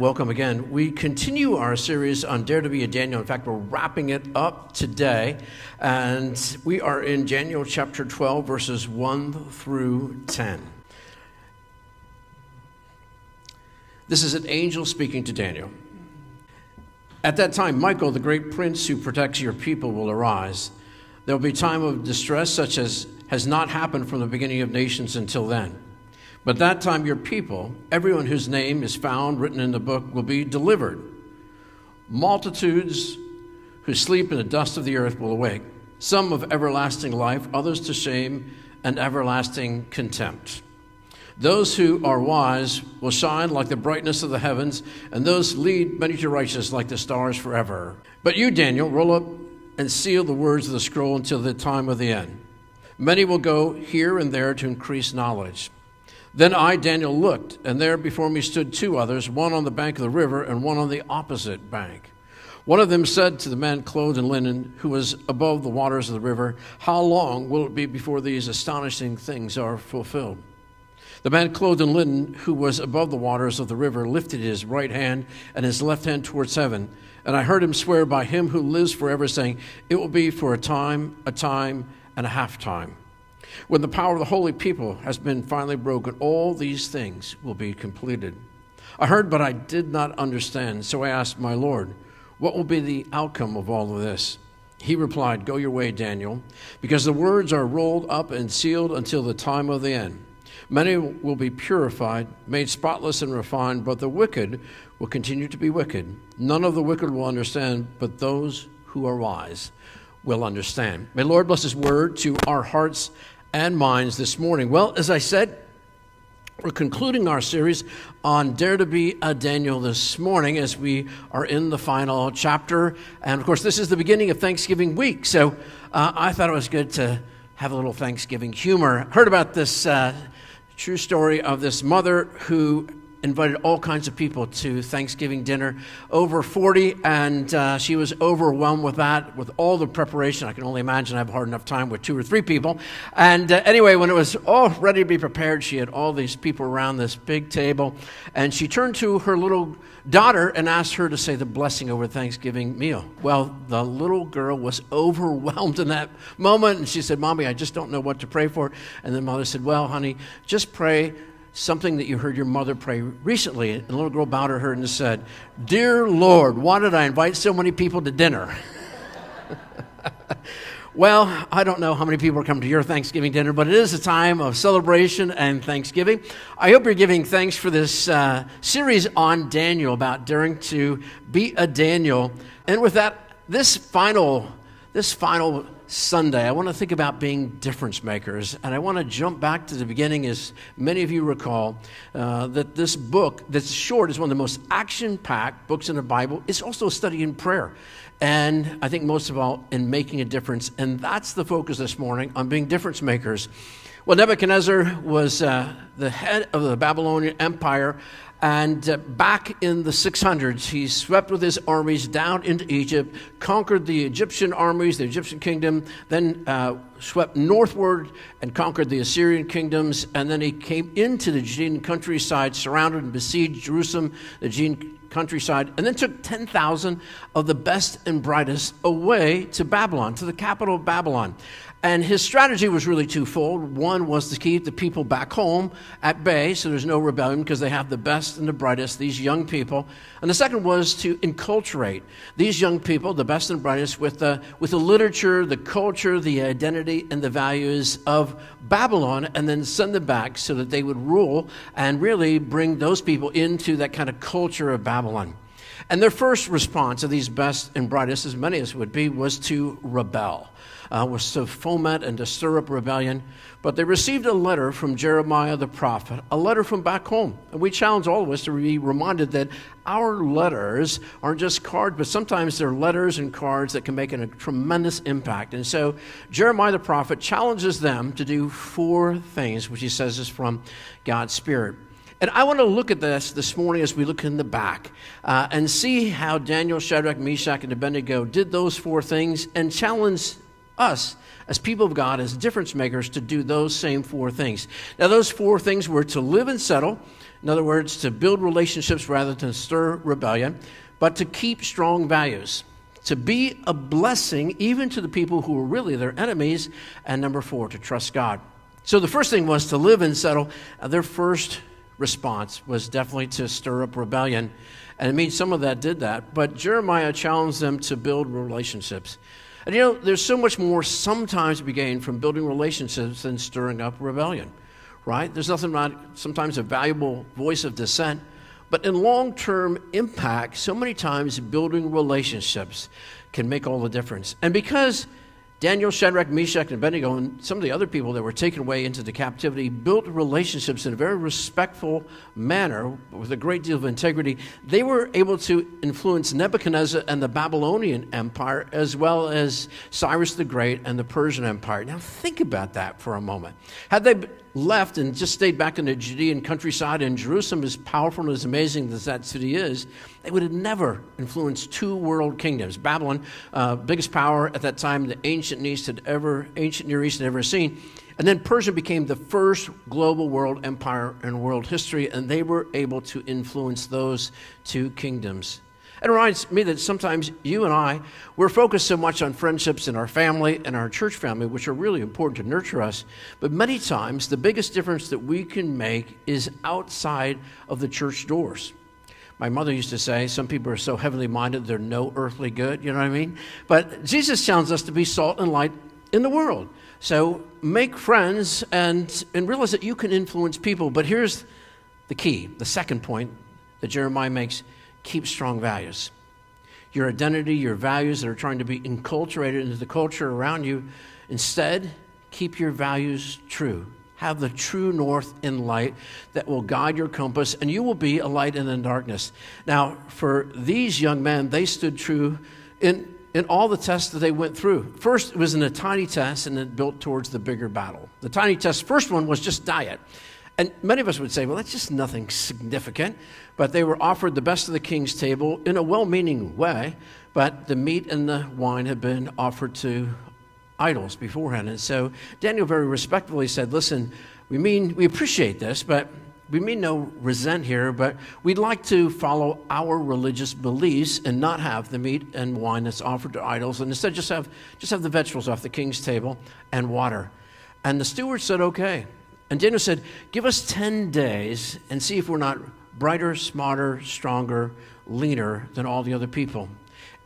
Welcome again. We continue our series on Dare to be a Daniel. In fact, we're wrapping it up today, and we are in Daniel chapter 12, verses 1 through 10. This is an angel speaking to Daniel. At that time, Michael, the great prince who protects your people, will arise. There will be time of distress such as has not happened from the beginning of nations until then. But that time, your people, everyone whose name is found written in the book, will be delivered. Multitudes who sleep in the dust of the earth will awake, some of everlasting life, others to shame and everlasting contempt. Those who are wise will shine like the brightness of the heavens, and those lead many to righteousness like the stars forever. But you, Daniel, roll up and seal the words of the scroll until the time of the end. Many will go here and there to increase knowledge. Then I, Daniel, looked, and there before me stood two others, one on the bank of the river and one on the opposite bank. One of them said to the man clothed in linen, who was above the waters of the river, How long will it be before these astonishing things are fulfilled? The man clothed in linen, who was above the waters of the river, lifted his right hand and his left hand towards heaven. And I heard him swear by him who lives forever, saying, It will be for a time, a time, and a half time. When the power of the holy people has been finally broken, all these things will be completed. I heard, but I did not understand. So I asked my Lord, What will be the outcome of all of this? He replied, Go your way, Daniel, because the words are rolled up and sealed until the time of the end. Many will be purified, made spotless and refined, but the wicked will continue to be wicked. None of the wicked will understand, but those who are wise will understand. May Lord bless His word to our hearts and minds this morning. Well, as I said, we're concluding our series on Dare to Be a Daniel this morning as we are in the final chapter. And of course, this is the beginning of Thanksgiving week. So uh, I thought it was good to have a little Thanksgiving humor. Heard about this uh, true story of this mother who invited all kinds of people to Thanksgiving dinner, over 40, and uh, she was overwhelmed with that, with all the preparation. I can only imagine I have a hard enough time with two or three people. And uh, anyway, when it was all ready to be prepared, she had all these people around this big table, and she turned to her little daughter and asked her to say the blessing over the Thanksgiving meal. Well, the little girl was overwhelmed in that moment, and she said, Mommy, I just don't know what to pray for. And the mother said, Well, honey, just pray something that you heard your mother pray recently. And the little girl bowed her head and said, Dear Lord, why did I invite so many people to dinner? well, I don't know how many people are coming to your Thanksgiving dinner, but it is a time of celebration and Thanksgiving. I hope you're giving thanks for this uh, series on Daniel about daring to be a Daniel. And with that, this final, this final Sunday, I want to think about being difference makers. And I want to jump back to the beginning, as many of you recall, uh, that this book, that's short, is one of the most action packed books in the Bible. It's also a study in prayer. And I think most of all, in making a difference. And that's the focus this morning on being difference makers. Well, Nebuchadnezzar was uh, the head of the Babylonian Empire. And uh, back in the 600s, he swept with his armies down into Egypt, conquered the Egyptian armies, the Egyptian kingdom, then uh, swept northward and conquered the Assyrian kingdoms. And then he came into the Judean countryside, surrounded and besieged Jerusalem, the Judean countryside, and then took 10,000 of the best and brightest away to Babylon, to the capital of Babylon. And his strategy was really twofold. One was to keep the people back home at bay so there's no rebellion because they have the best and the brightest, these young people. And the second was to enculturate these young people, the best and brightest, with the, with the literature, the culture, the identity, and the values of Babylon, and then send them back so that they would rule and really bring those people into that kind of culture of Babylon. And their first response of these best and brightest, as many as would be, was to rebel uh, was to foment and to stir up rebellion. But they received a letter from Jeremiah the prophet, a letter from back home. And we challenge all of us to be reminded that our letters aren't just cards, but sometimes they're letters and cards that can make a tremendous impact. And so Jeremiah the prophet challenges them to do four things, which he says is from God's Spirit. And I want to look at this this morning as we look in the back uh, and see how Daniel, Shadrach, Meshach, and Abednego did those four things and challenge us as people of God, as difference makers, to do those same four things. Now, those four things were to live and settle, In other words, to build relationships rather than stir rebellion, but to keep strong values, to be a blessing even to the people who were really their enemies, and number four, to trust God. So the first thing was to live and settle. Uh, their first response was definitely to stir up rebellion. And it means some of that did that. But Jeremiah challenged them to build relationships. And you know, there's so much more sometimes to be gained from building relationships than stirring up rebellion, right? There's nothing about sometimes a valuable voice of dissent. But in long term impact, so many times building relationships can make all the difference. And because Daniel, Shadrach, Meshach, and Abednego, and some of the other people that were taken away into the captivity built relationships in a very respectful manner with a great deal of integrity. They were able to influence Nebuchadnezzar and the Babylonian Empire, as well as Cyrus the Great and the Persian Empire. Now, think about that for a moment. Had they left and just stayed back in the Judean countryside and Jerusalem, as powerful and as amazing as that city is, they would have never influenced two world kingdoms. Babylon, uh, biggest power at that time the ancient East had ever, ancient Near East had ever seen. And then Persia became the first global world empire in world history, and they were able to influence those two kingdoms. It reminds me that sometimes you and I, we're focused so much on friendships in our family and our church family, which are really important to nurture us. But many times, the biggest difference that we can make is outside of the church doors. My mother used to say, some people are so heavenly minded, they're no earthly good. You know what I mean? But Jesus tells us to be salt and light in the world. So make friends and, and realize that you can influence people. But here's the key the second point that Jeremiah makes keep strong values. Your identity, your values that are trying to be enculturated into the culture around you. Instead, keep your values true. Have the true north in light that will guide your compass, and you will be a light in the darkness. Now, for these young men, they stood true in, in all the tests that they went through. First, it was in a tiny test, and it built towards the bigger battle. The tiny test, first one was just diet. And many of us would say, well, that's just nothing significant. But they were offered the best of the king's table in a well meaning way, but the meat and the wine had been offered to idols beforehand. And so Daniel very respectfully said, listen, we mean, we appreciate this, but we mean no resent here, but we'd like to follow our religious beliefs and not have the meat and wine that's offered to idols, and instead just have, just have the vegetables off the king's table and water. And the steward said, okay. And Daniel said, Give us 10 days and see if we're not brighter, smarter, stronger, leaner than all the other people.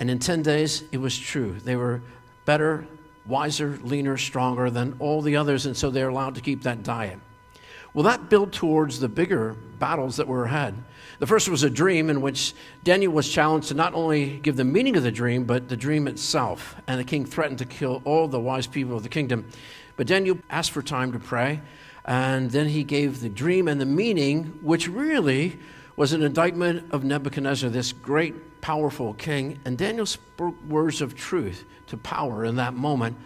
And in 10 days, it was true. They were better, wiser, leaner, stronger than all the others, and so they're allowed to keep that diet. Well, that built towards the bigger battles that were ahead. The first was a dream in which Daniel was challenged to not only give the meaning of the dream, but the dream itself. And the king threatened to kill all the wise people of the kingdom. But Daniel asked for time to pray. And then he gave the dream and the meaning, which really was an indictment of Nebuchadnezzar, this great, powerful king. And Daniel spoke words of truth to power in that moment.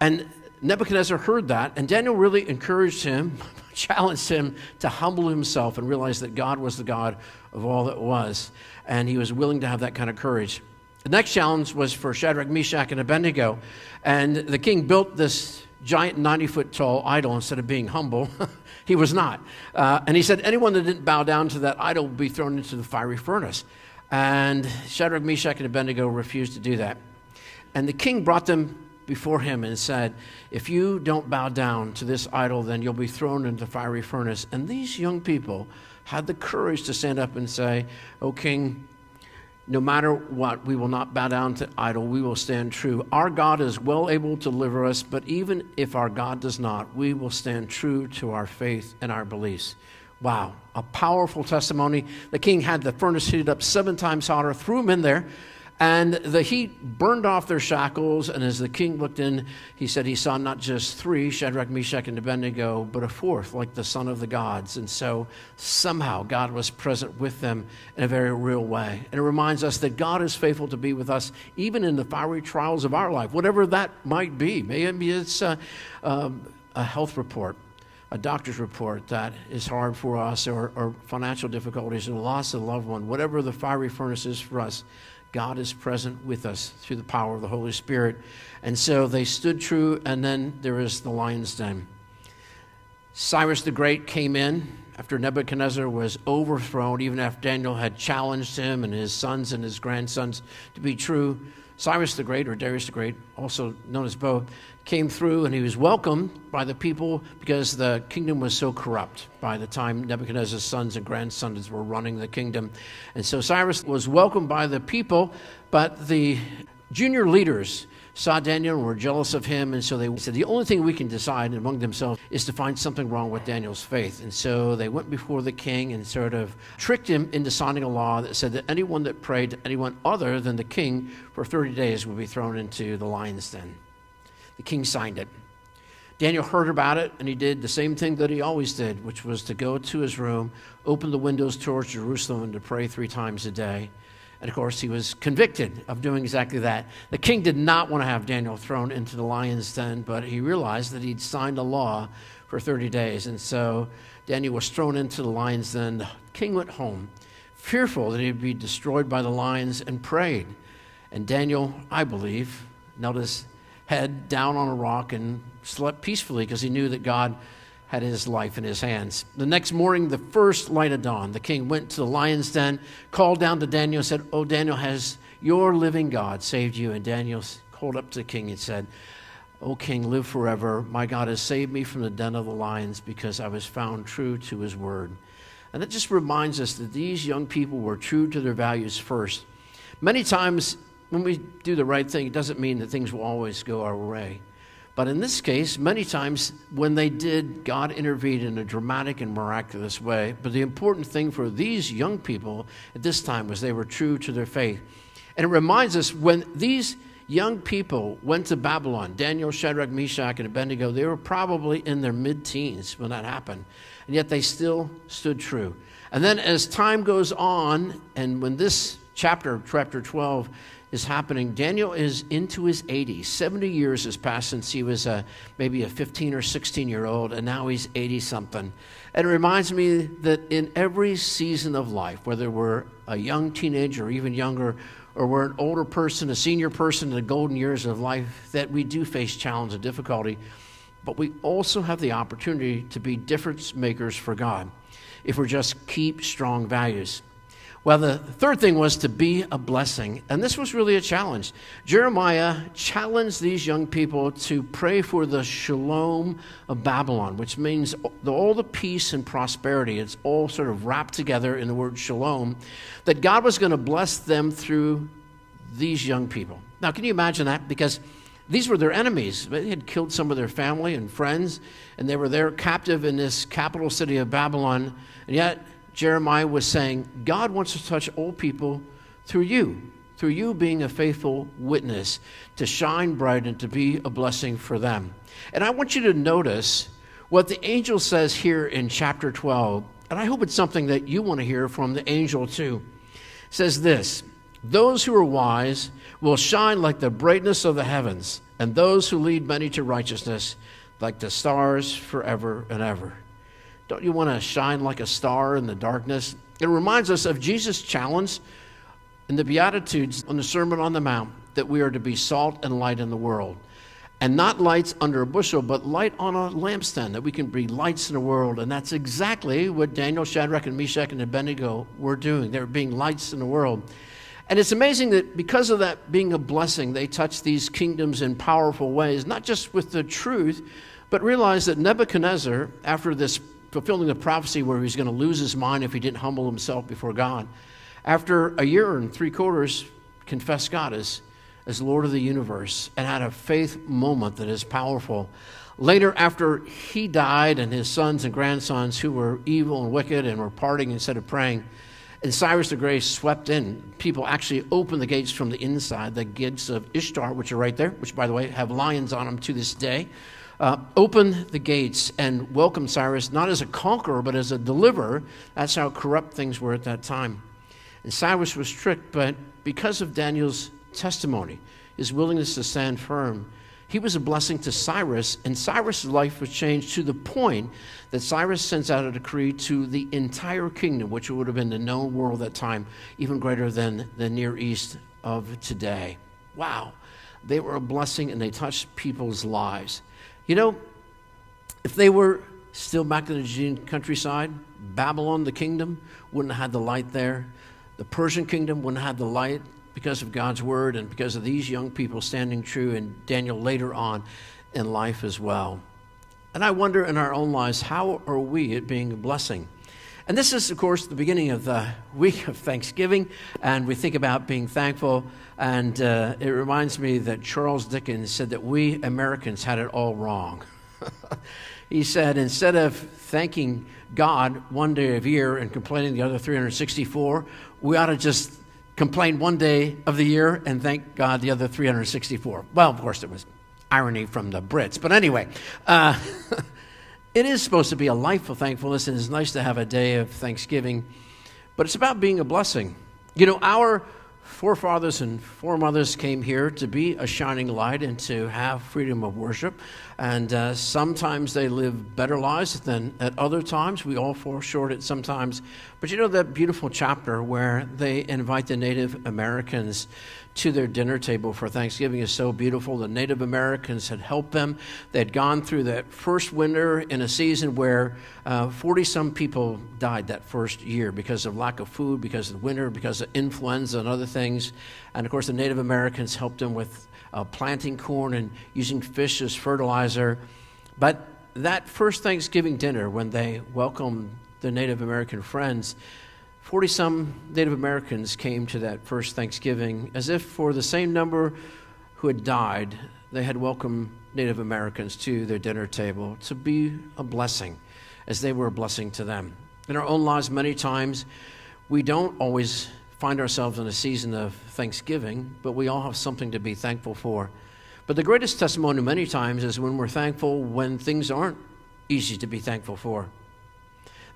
And Nebuchadnezzar heard that, and Daniel really encouraged him, challenged him to humble himself and realize that God was the God of all that was. And he was willing to have that kind of courage. The next challenge was for Shadrach, Meshach, and Abednego. And the king built this giant 90 foot tall idol instead of being humble. he was not. Uh, and he said, anyone that didn't bow down to that idol will be thrown into the fiery furnace. And Shadrach, Meshach, and Abednego refused to do that. And the king brought them before him and said, If you don't bow down to this idol, then you'll be thrown into the fiery furnace. And these young people had the courage to stand up and say, O king, no matter what, we will not bow down to idol. We will stand true. Our God is well able to deliver us, but even if our God does not, we will stand true to our faith and our beliefs. Wow, a powerful testimony. The king had the furnace heated up seven times hotter, threw him in there, and the heat burned off their shackles. And as the king looked in, he said he saw not just three, Shadrach, Meshach, and Abednego, but a fourth, like the son of the gods. And so somehow God was present with them in a very real way. And it reminds us that God is faithful to be with us even in the fiery trials of our life, whatever that might be. Maybe it's a, um, a health report a doctor's report that is hard for us, or, or financial difficulties, or loss of a loved one, whatever the fiery furnace is for us, God is present with us through the power of the Holy Spirit. And so they stood true, and then there is the lion's den. Cyrus the Great came in after Nebuchadnezzar was overthrown, even after Daniel had challenged him and his sons and his grandsons to be true, Cyrus the Great, or Darius the Great, also known as both, came through and he was welcomed by the people because the kingdom was so corrupt by the time Nebuchadnezzar's sons and grandsons were running the kingdom. And so Cyrus was welcomed by the people, but the junior leaders saw Daniel and were jealous of him. And so they said, The only thing we can decide among themselves is to find something wrong with Daniel's faith. And so they went before the king and sort of tricked him into signing a law that said that anyone that prayed to anyone other than the king for 30 days would be thrown into the lion's den. The king signed it. Daniel heard about it, and he did the same thing that he always did, which was to go to his room, open the windows towards Jerusalem, and to pray three times a day. And of course, he was convicted of doing exactly that. The king did not want to have Daniel thrown into the lion's den, but he realized that he'd signed a law for 30 days. And so Daniel was thrown into the lion's den. The king went home, fearful that he'd be destroyed by the lions, and prayed. And Daniel, I believe, knelt his head down on a rock and slept peacefully because he knew that God had his life in his hands. The next morning, the first light of dawn, the king went to the lion's den, called down to Daniel, and said, Oh, Daniel, has your living God saved you? And Daniel called up to the king and said, O king, live forever. My God has saved me from the den of the lions because I was found true to his word. And that just reminds us that these young people were true to their values first. Many times, when we do the right thing, it doesn't mean that things will always go our way. But in this case, many times when they did, God intervened in a dramatic and miraculous way. But the important thing for these young people at this time was they were true to their faith. And it reminds us when these young people went to Babylon, Daniel, Shadrach, Meshach, and Abednego, they were probably in their mid teens when that happened. And yet they still stood true. And then as time goes on, and when this chapter, chapter 12, is happening. Daniel is into his 80s. 70 years has passed since he was a, maybe a 15 or 16 year old, and now he's 80 something. And it reminds me that in every season of life, whether we're a young teenager or even younger, or we're an older person, a senior person in the golden years of life, that we do face challenge and difficulty. But we also have the opportunity to be difference makers for God if we just keep strong values. Well, the third thing was to be a blessing. And this was really a challenge. Jeremiah challenged these young people to pray for the shalom of Babylon, which means all the peace and prosperity. It's all sort of wrapped together in the word shalom, that God was going to bless them through these young people. Now, can you imagine that? Because these were their enemies. They had killed some of their family and friends, and they were there captive in this capital city of Babylon. And yet, Jeremiah was saying, God wants to touch all people through you, through you being a faithful witness, to shine bright and to be a blessing for them. And I want you to notice what the angel says here in chapter 12, and I hope it's something that you want to hear from the angel too. It says this Those who are wise will shine like the brightness of the heavens, and those who lead many to righteousness like the stars forever and ever. Don't you want to shine like a star in the darkness? It reminds us of Jesus' challenge in the Beatitudes on the Sermon on the Mount that we are to be salt and light in the world. And not lights under a bushel, but light on a lampstand, that we can be lights in the world. And that's exactly what Daniel, Shadrach, and Meshach, and Abednego were doing. They were being lights in the world. And it's amazing that because of that being a blessing, they touched these kingdoms in powerful ways, not just with the truth, but realized that Nebuchadnezzar, after this fulfilling the prophecy where he was going to lose his mind if he didn't humble himself before God. After a year and three quarters, confessed God as, as Lord of the universe and had a faith moment that is powerful. Later, after he died and his sons and grandsons who were evil and wicked and were parting instead of praying, and Cyrus the Great swept in. People actually opened the gates from the inside, the gates of Ishtar, which are right there, which, by the way, have lions on them to this day uh, open the gates and welcome Cyrus, not as a conqueror, but as a deliverer. That's how corrupt things were at that time. And Cyrus was tricked, but because of Daniel's testimony, his willingness to stand firm, he was a blessing to Cyrus, and Cyrus' life was changed to the point that Cyrus sends out a decree to the entire kingdom, which would have been the known world at that time, even greater than the Near East of today. Wow. They were a blessing and they touched people's lives. You know, if they were still back in the Judean countryside. Babylon, the kingdom, wouldn't have had the light there. The Persian kingdom wouldn't have had the light because of God's word and because of these young people standing true, and Daniel later on in life as well. And I wonder in our own lives, how are we at being a blessing? And this is, of course, the beginning of the week of Thanksgiving, and we think about being thankful. And uh, it reminds me that Charles Dickens said that we Americans had it all wrong. he said, instead of thanking God one day of year and complaining the other 364, we ought to just complain one day of the year and thank God the other 364. Well, of course, it was irony from the Brits. But anyway, uh, it is supposed to be a life of thankfulness, and it's nice to have a day of thanksgiving. But it's about being a blessing. You know, our forefathers and foremothers came here to be a shining light and to have freedom of worship. And uh, sometimes they live better lives than at other times. We all fall short at sometimes. But you know that beautiful chapter where they invite the Native Americans to their dinner table for Thanksgiving is so beautiful. The Native Americans had helped them. They had gone through that first winter in a season where 40 uh, some people died that first year because of lack of food, because of the winter, because of influenza and other things. And of course, the Native Americans helped them with uh, planting corn and using fish as fertilizer. But that first Thanksgiving dinner, when they welcomed their Native American friends, 40 some Native Americans came to that first Thanksgiving as if for the same number who had died, they had welcomed Native Americans to their dinner table to be a blessing as they were a blessing to them. In our own lives, many times, we don't always find ourselves in a season of Thanksgiving, but we all have something to be thankful for. But the greatest testimony many times is when we're thankful when things aren't easy to be thankful for.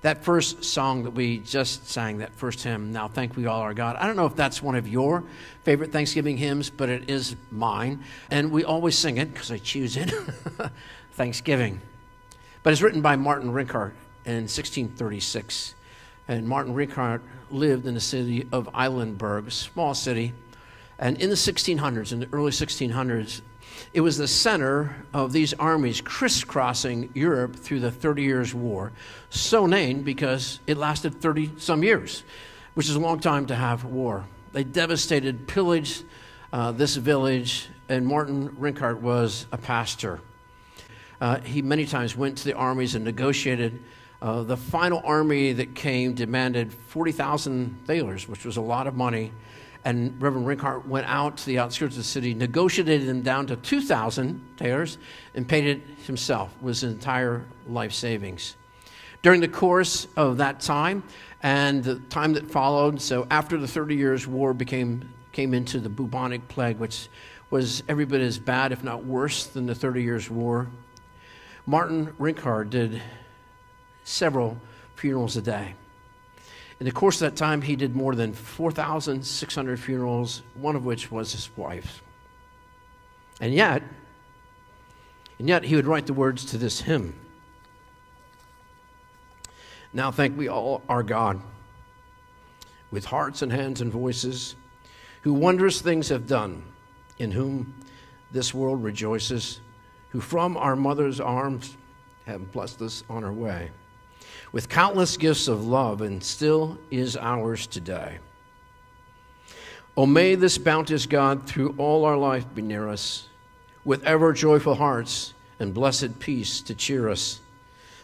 That first song that we just sang, that first hymn, Now Thank We All Our God, I don't know if that's one of your favorite Thanksgiving hymns, but it is mine. And we always sing it because I choose it Thanksgiving. But it's written by Martin Rinkart in 1636. And Martin Rinkart lived in the city of Eilenburg, a small city. And in the 1600s, in the early 1600s, it was the center of these armies crisscrossing Europe through the Thirty Years' War, so named because it lasted 30 some years, which is a long time to have war. They devastated, pillaged uh, this village, and Martin Rinkart was a pastor. Uh, he many times went to the armies and negotiated. Uh, the final army that came demanded 40,000 thalers, which was a lot of money and Reverend Rinkart went out to the outskirts of the city, negotiated them down to 2,000 thalers, and paid it himself, was his entire life savings. During the course of that time and the time that followed, so after the Thirty Years' War became, came into the bubonic plague, which was every bit as bad, if not worse, than the Thirty Years' War, Martin Rinkart did several funerals a day. In the course of that time, he did more than 4,600 funerals, one of which was his wife's. And yet, and yet he would write the words to this hymn. Now thank we all our God with hearts and hands and voices, who wondrous things have done, in whom this world rejoices, who from our mother's arms have blessed us on our way with countless gifts of love, and still is ours today. Oh, may this bounteous God through all our life be near us, with ever joyful hearts and blessed peace to cheer us,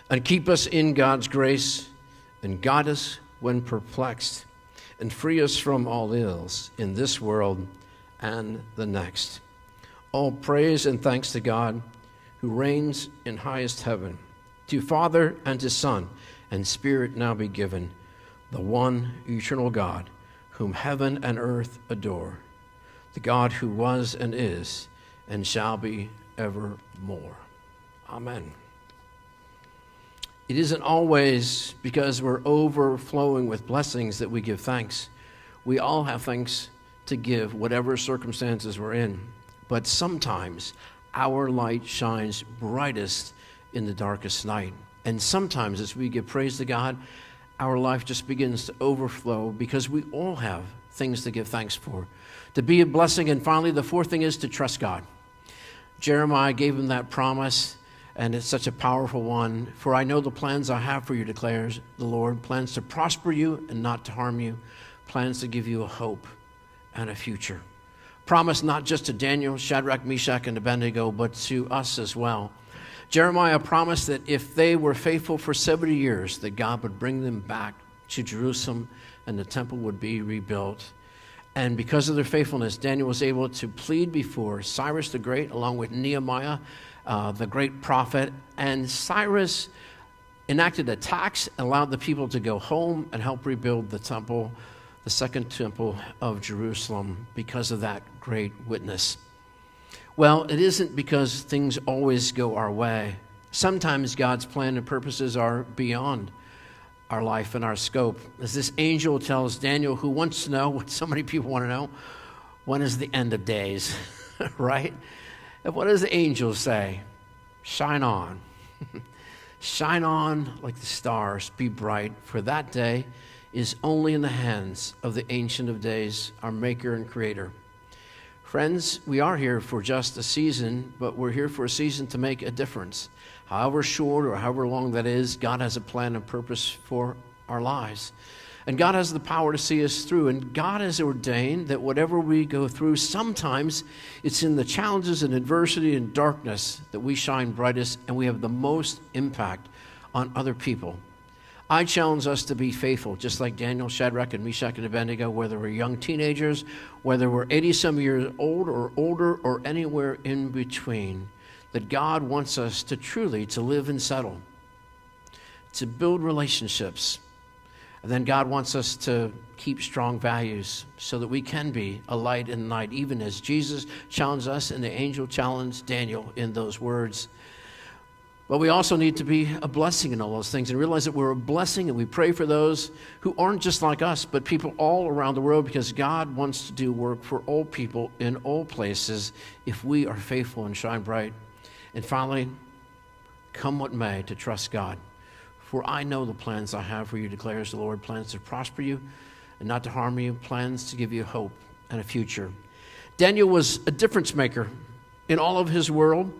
and keep us in God's grace, and guide us when perplexed, and free us from all ills in this world and the next. All praise and thanks to God, who reigns in highest heaven, to Father and to Son and Spirit now be given, the one eternal God, whom heaven and earth adore, the God who was and is and shall be evermore. Amen. It isn't always because we're overflowing with blessings that we give thanks. We all have thanks to give, whatever circumstances we're in. But sometimes our light shines brightest in the darkest night. And sometimes as we give praise to God, our life just begins to overflow because we all have things to give thanks for, to be a blessing. And finally, the fourth thing is to trust God. Jeremiah gave him that promise, And it's such a powerful one. For I know the plans I have for you, declares the Lord plans to prosper you and not to harm you, plans to give you a hope and a future. Promise not just to Daniel, Shadrach, Meshach, and Abednego, but to us as well. Jeremiah promised that if they were faithful for 70 years, that God would bring them back to Jerusalem and the temple would be rebuilt. And because of their faithfulness, Daniel was able to plead before Cyrus the Great, along with Nehemiah, uh, the great prophet. And Cyrus enacted a tax, allowed the people to go home and help rebuild the temple, the second temple of Jerusalem, because of that great witness. Well, it isn't because things always go our way. Sometimes God's plan and purposes are beyond our life and our scope. As this angel tells Daniel, who wants to know what so many people want to know, when is the end of days, right? And what does the angel say? Shine on. Shine on like the stars, be bright, for that day is only in the hands of the Ancient of Days, our Maker and Creator. Friends, we are here for just a season, but we're here for a season to make a difference however short or however long that is, God has a plan and purpose for our lives. And God has the power to see us through. And God has ordained that whatever we go through, sometimes it's in the challenges and adversity and darkness that we shine brightest and we have the most impact on other people. I challenge us to be faithful, just like Daniel, Shadrach, and Meshach, and Abednego, whether we're young teenagers, whether we're 80 some years old or older, or anywhere in between that God wants us to truly to live and settle, to build relationships. And then God wants us to keep strong values so that we can be a light in the night, even as Jesus challenged us and the angel challenged Daniel in those words. But we also need to be a blessing in all those things and realize that we're a blessing and we pray for those who aren't just like us, but people all around the world because God wants to do work for all people in all places if we are faithful and shine bright. And finally, come what may, to trust God. For I know the plans I have for you, declares the Lord plans to prosper you and not to harm you, plans to give you hope and a future. Daniel was a difference maker in all of his world,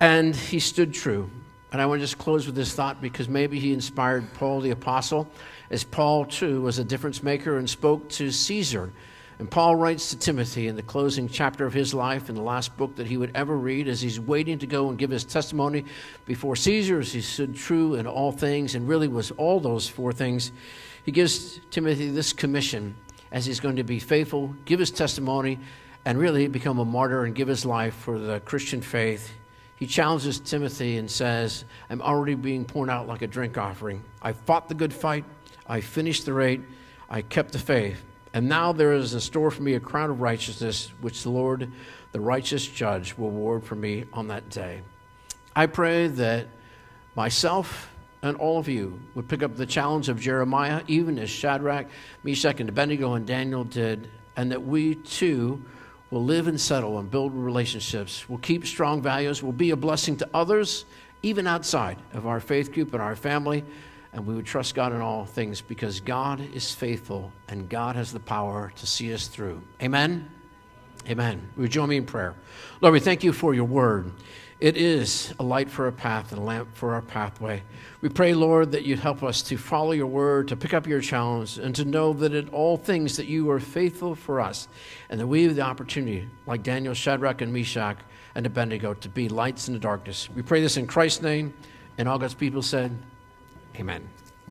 and he stood true. And I want to just close with this thought because maybe he inspired Paul the Apostle, as Paul too was a difference maker and spoke to Caesar and Paul writes to Timothy in the closing chapter of his life, in the last book that he would ever read, as he's waiting to go and give his testimony before Caesar, as he stood true in all things and really was all those four things. He gives Timothy this commission as he's going to be faithful, give his testimony, and really become a martyr and give his life for the Christian faith. He challenges Timothy and says, I'm already being poured out like a drink offering. I fought the good fight, I finished the race, I kept the faith. And now there is in store for me a crown of righteousness, which the Lord, the righteous judge, will award for me on that day. I pray that myself and all of you would pick up the challenge of Jeremiah, even as Shadrach, Meshach, and Abednego and Daniel did, and that we too will live and settle and build relationships. We'll keep strong values. We'll be a blessing to others, even outside of our faith group and our family and we would trust God in all things because God is faithful and God has the power to see us through. Amen. Amen. Would you join me in prayer? Lord, we thank you for your word. It is a light for our path and a lamp for our pathway. We pray, Lord, that you'd help us to follow your word, to pick up your challenge, and to know that in all things that you are faithful for us, and that we have the opportunity, like Daniel, Shadrach, and Meshach, and Abednego, to be lights in the darkness. We pray this in Christ's name, and all God's people said, Amen.